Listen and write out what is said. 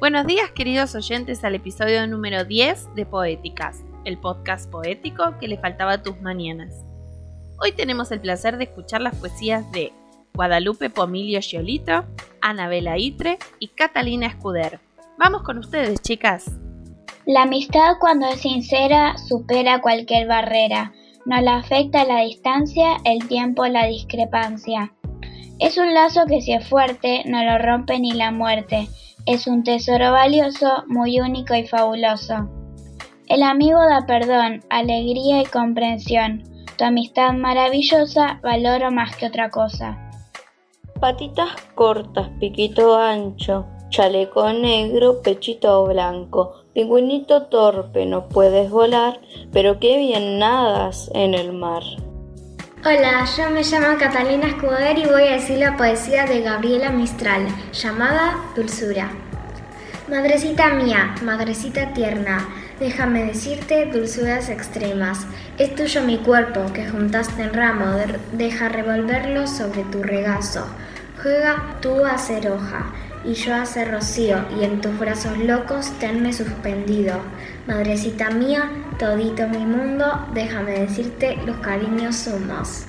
Buenos días queridos oyentes al episodio número 10 de Poéticas, el podcast poético que le faltaba a tus mañanas. Hoy tenemos el placer de escuchar las poesías de Guadalupe Pomilio Giolito, Anabela Itre y Catalina Escuder. Vamos con ustedes, chicas. La amistad cuando es sincera supera cualquier barrera. No la afecta la distancia, el tiempo, la discrepancia. Es un lazo que si es fuerte no lo rompe ni la muerte. Es un tesoro valioso, muy único y fabuloso. El amigo da perdón, alegría y comprensión. Tu amistad maravillosa valoro más que otra cosa. Patitas cortas, piquito ancho, chaleco negro, pechito blanco, pingüinito torpe, no puedes volar, pero qué bien nadas en el mar. Hola, yo me llamo Catalina Escuder y voy a decir la poesía de Gabriela Mistral, llamada Dulzura. Madrecita mía, madrecita tierna, déjame decirte dulzuras extremas. Es tuyo mi cuerpo que juntaste en ramo, deja revolverlo sobre tu regazo. Juega tú a ser hoja y yo a ser rocío, y en tus brazos locos tenme suspendido. Madrecita mía, todito mi mundo, déjame decirte los cariños sumos.